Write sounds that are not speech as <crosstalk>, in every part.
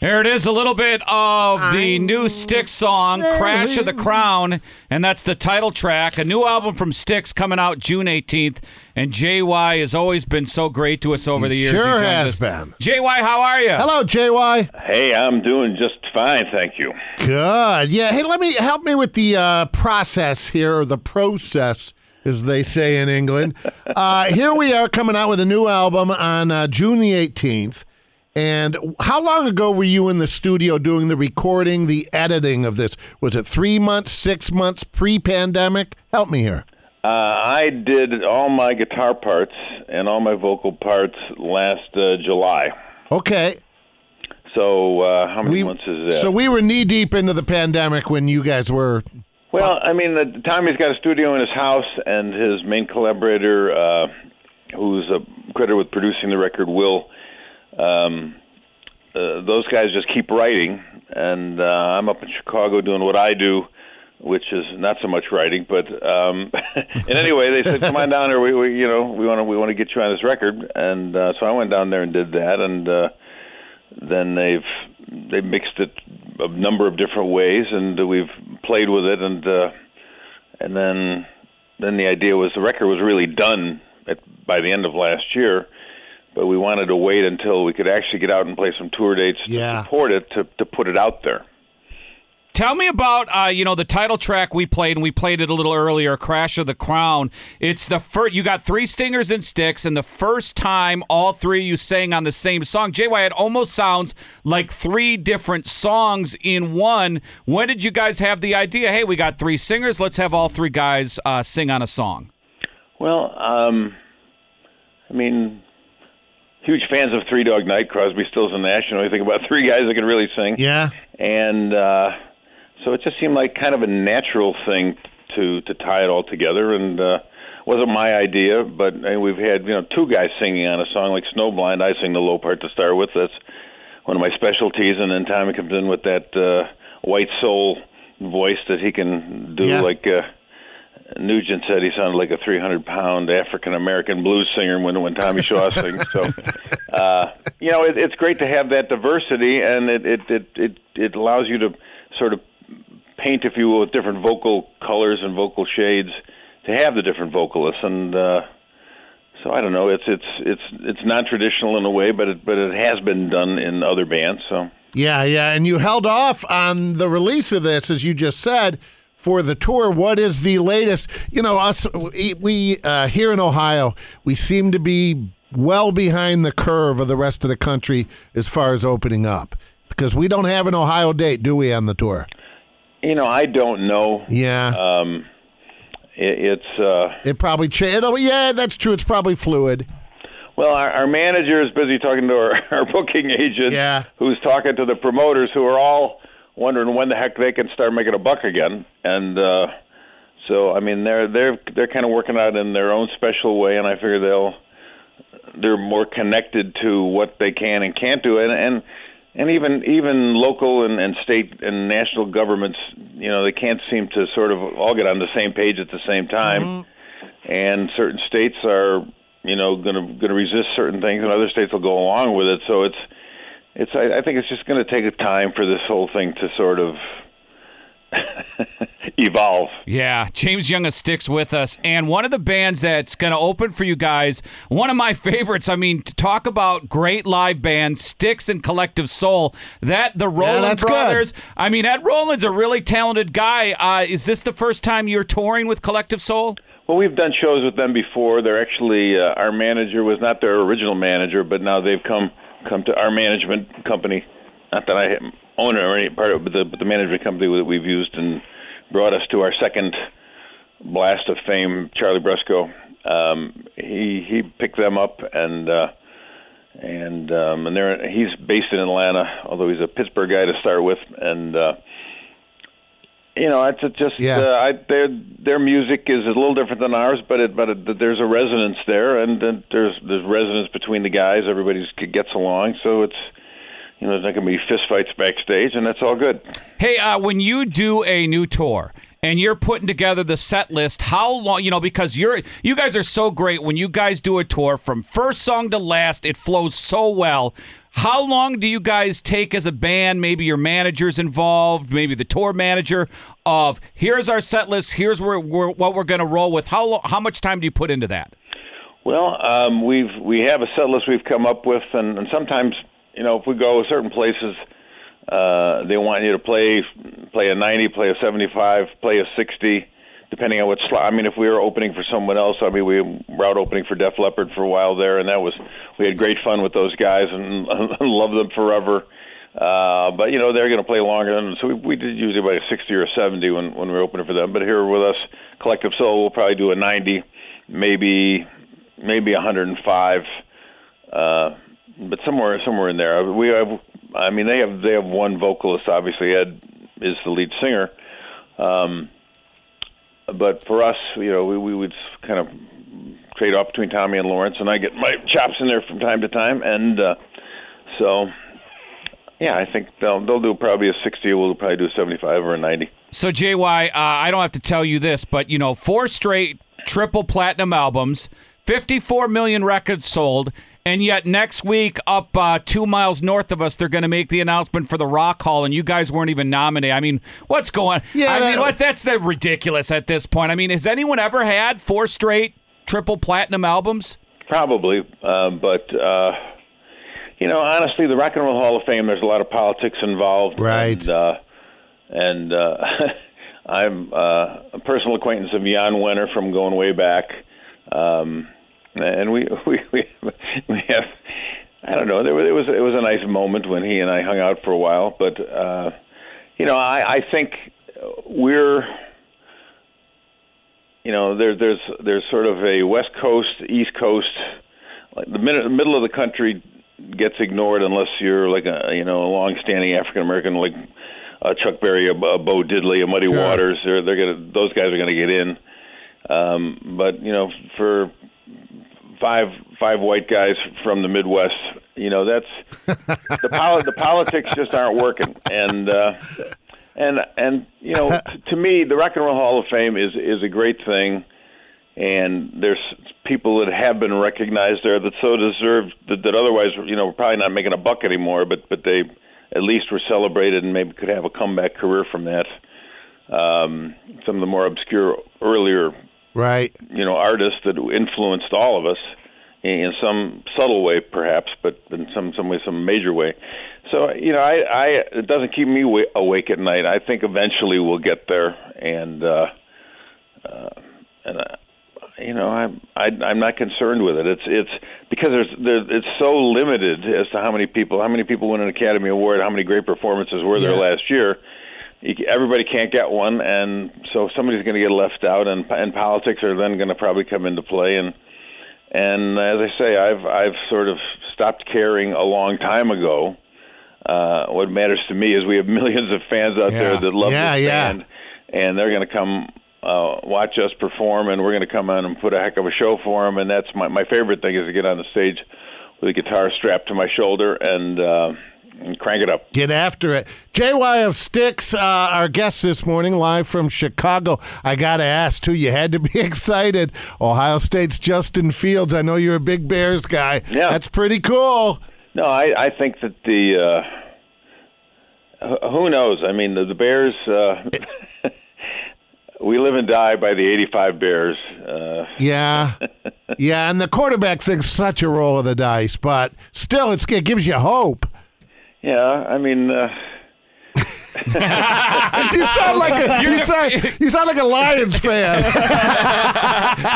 Here it is, a little bit of the I'm new Styx song, Crash of the. Crown, and that's the title track. A new album from Styx coming out June 18th. And JY has always been so great to us over the years. Sure He has us. been. JY, how are you? Hello, JY. Hey, I'm doing just fine, thank you. Good. Yeah. Hey, let me help me with the uh, process here, or the process, as they say in England. <laughs> uh, here we are coming out with a new album on uh, June the 18th. And how long ago were you in the studio doing the recording, the editing of this? Was it three months, six months, pre-pandemic? Help me here. Uh, I did all my guitar parts and all my vocal parts last uh, July. Okay. So uh, how many We, months is that? so we were knee deep into the pandemic when you guys were. well, I mean, uh, Tommy's got a studio in his house, and his main collaborator, uh, who's credited with producing the record, Will. Um, uh, those guys just keep writing, and uh, I'm up in Chicago doing what I do, which is not so much writing. But um, <laughs> and anyway, they said, "Come on down here. We, we you know, we want to we want to get you on this record." And uh, so I went down there and did that, and uh, then they've they mixed it a number of different ways, and we've played with it, and uh, and then then the idea was the record was really done at, by the end of last year, but we wanted to wait until we could actually get out and play some tour dates Yeah. to support it to to put it out there. Tell me about uh, you know the title track we played, and we played it a little earlier, "Crash of the Crown." It's the first. You got three stingers and Styx, and the first time all three of you sang on the same song. JY, it almost sounds like three different songs in one. When did you guys have the idea? Hey, we got three singers. Let's have all three guys uh, sing on a song. Well, um, I mean, huge fans of Three Dog Night, Crosby, Stills, and Nash. You know, you think about <laughs> three guys that can really sing. Yeah. and uh, so it just seemed like kind of a natural thing to to tie it all together. And uh, wasn't my idea, but we've had you know two guys singing on a song like Snowblind. I sing the low part to start with. That's one of my specialties, and then Tommy comes in with that uh, white soul voice that he can do Yeah. like. Uh, Nugent said he sounded like a 300 pound African American blues singer when when Tommy Shaw <laughs> sings. So, uh, you know, it, it's great to have that diversity, and it it, it it it allows you to sort of paint, if you will, with different vocal colors and vocal shades to have the different vocalists. And uh, so I don't know, it's it's it's it's non traditional in a way, but it but it has been done in other bands. So. Yeah, yeah, and you held off on the release of this, as you just said, for the tour. What is the latest? You know, us we, uh, here in Ohio, we seem to be well behind the curve of the rest of the country as far as opening up because we don't have an Ohio date, do we, on the tour? You know, I don't know. Yeah, Um, it, it's uh, it probably changed. Yeah, that's true. It's probably fluid. Well, our, our manager is busy talking to our, <laughs> our booking agent, Yeah. who's talking to the promoters, who are all wondering when the heck they can start making a buck again. And uh, so, I mean, they're they're they're kind of working out in their own special way, and I figure they'll they're more connected to what they can and can't do, and and and even even local and, and state and national governments, you know, they can't seem to sort of all get on the same page at the same time and certain states are you know going to going to resist certain things, and other states will go along with it. So it's it's I, I think it's just going to take a time for this whole thing to sort of <laughs> evolve. Yeah, James Young of Styx with us, and one of the bands that's going to open for you guys, one of my favorites. I mean, talk about great live bands, Styx and Collective Soul. That the Roland that's good. brothers. I mean, Ed Roland's a really talented guy. Uh, is this the first time you're touring with Collective Soul? Well, we've done shows with them before. They're actually uh, our manager was not their original manager, but now they've come come to our management company. Not that I own it or any part of it, but the, but the management company that we've used and brought us to our second blast of fame. Charlie Brusco, um, he he picked them up and. Uh, and um, and they're he's based in Atlanta, although he's a Pittsburgh guy to start with, and uh, you know, it's it's just Yeah. uh, I, their their music is a little different than ours, but it but it, there's a resonance there, and, and there's there's resonance between the guys. Everybody gets along, so it's you know there's not going to be fistfights backstage, and that's all good. Hey, uh, when you do a new tour and you're putting together the set list, how long? You know, because you're you guys are so great. When you guys do a tour from first song to last, it flows so well. How long do you guys take as a band? Maybe your manager's involved, maybe the tour manager. Of here's our set list. Here's where we're, what we're going to roll with. How how much time do you put into that? Well, um, we've we have a set list we've come up with, and, and sometimes you know if we go certain places, uh, they want you to play play a 90, play a 75, play a 60, depending on what slot. I mean, if we were opening for someone else, I mean, we were out opening for Def Leppard for a while there, and that was we had great fun with those guys and <laughs> love them forever. Uh, but you know they're going to play longer than so we, we did usually about a 60 or a 70 when when we were opening for them. But here with us, Collective Soul, we'll probably do a 90, maybe maybe 105, uh, but somewhere somewhere in there. We have, I mean, they have they have one vocalist. Obviously, Ed is the lead singer. Um, but for us, you know, we, we would kind of trade off between Tommy and Lawrence, and I get my chops in there from time to time, and uh, so yeah, I think they'll they'll do probably a sixty. We'll probably do a seventy-five or a ninety. So JY, uh, I don't have to tell you this, but you know, four straight triple platinum albums, fifty-four million records sold. And yet, next week, up uh, two miles north of us, they're going to make the announcement for the Rock Hall, and you guys weren't even nominated. I mean, what's going? Yeah, I mean, what? That's the ridiculous at this point. I mean, has anyone ever had four straight triple platinum albums? Probably, um, but uh, you know, honestly, the Rock and Roll Hall of Fame. There's a lot of politics involved, Right. And, uh, and uh, <laughs> I'm uh, a personal acquaintance of Jan Wenner from going way back, um, and we <laughs> we we we have. I don't know. There was, it was it was a nice moment when he and I hung out for a while, but uh, you know, I, I think we're you know, there, there's there's sort of a West Coast, East Coast, like the middle, the middle of the country gets ignored unless you're like a you know a long-standing African American like uh, Chuck Berry, a, a Bo Diddley, a Muddy Sure. Waters. They're they're gonna those guys are gonna get in. Um, but you know, for five five white guys from the Midwest, you know that's <laughs> the poli- the politics just aren't working, and uh, and and you know t- <laughs> to me the Rock and Roll Hall of Fame is is a great thing, and there's people that have been recognized there that so deserve that, that otherwise you know we're probably not making a buck anymore, but but they at least were celebrated and maybe could have a comeback career from that. Um, some of the more obscure earlier Right. you know artists that influenced all of us in, some subtle way perhaps but in some some way some major way so you know i i it doesn't keep me wa- awake at night i think eventually we'll get there and uh uh and uh, you know i'm I, i'm not concerned with it it's it's because there's there it's so limited as to how many people how many people win an academy award how many great performances were there Yeah. last year everybody can't get one, and so somebody's going to get left out, and and politics are then going to probably come into play. And and as I say, I've I've sort of stopped caring a long time ago. Uh, what matters to me is we have <laughs> millions of fans out Yeah. there that love Yeah, this yeah. band, and they're going to come uh, watch us perform, and we're going to come on and put a heck of a show for them. And that's my my favorite thing is to get on the stage with a guitar strapped to my shoulder and. Uh, and crank it up. Get after it. JY of Styx, uh, our guest this morning, live from Chicago. I got to ask, too, you had to be <laughs> excited. Ohio State's Justin Fields. I know you're a big Bears guy. Yeah. That's pretty cool. No, I, I think that the uh, who knows. I mean, the, the Bears. Uh, <laughs> we live and die by the '85 Bears. Uh, Yeah. <laughs> yeah, and the quarterback thing's such a roll of the dice, but still, it's, it gives you hope. Yeah, I mean, uh, <laughs> You sound like a you sound, you sound like a Lions fan. <laughs>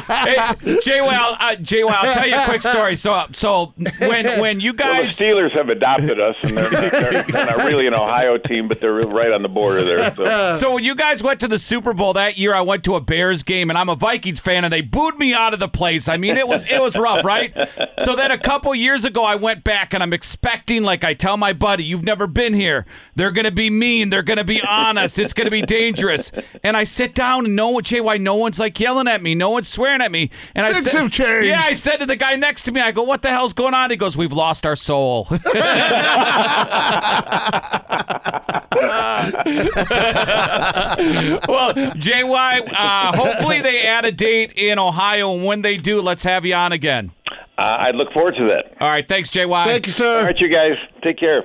hey, Jay, well, uh, Jay, well, I'll tell you a quick story. So, so when when you well, the guys Steelers have adopted us, and they're, they're, they're not really an Ohio team, but they're right on the border there. So. So when you guys went to the Super Bowl that year, I went to a Bears game, and I'm a Vikings fan, and they booed me out of the place. I mean, it was it was rough, right? So then a couple years ago, I went back, and I'm expecting, like I tell my buddy, "You've never been here. They're gonna be mean. They're gonna be honest. It's gonna be dangerous." And I sit down, and no one, JY, no one's like yelling at me, no one's swearing at me, and I Things said, have changed. "Yeah." I said to the guy next to me, "I go, what the hell's going on?" He goes, "We've lost our soul." <laughs> well, JY, uh, hopefully they add a date in Ohio, and when they do, let's have you on again. Uh, I'd look forward to that. All right, thanks, JY. Thank you, sir. All right, you guys, take care.